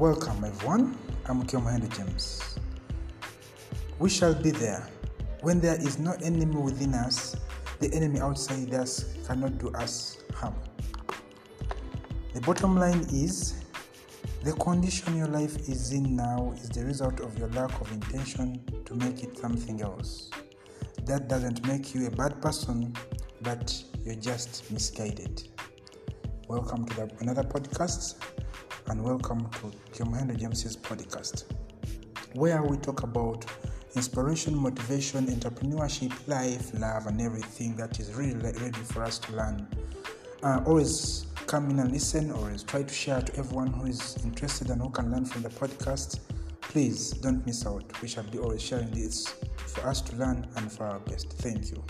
Welcome, everyone. I'm Kiomhendo James. We shall be there. When there is no enemy within us, the enemy outside us cannot do us harm. The bottom line is the condition your life is in now is the result of your lack of intention to make it something else. That doesn't make you a bad person, but you're just misguided. Welcome to the, another podcast and welcome to Kiomhendo James's podcast, where we talk about inspiration, motivation, entrepreneurship, life, love, and everything that is really ready for us to learn. Uh, always come in and listen, always try to share to everyone who is interested and who can learn from the podcast. Please don't miss out. We shall be always sharing this for us to learn and for our best. Thank you.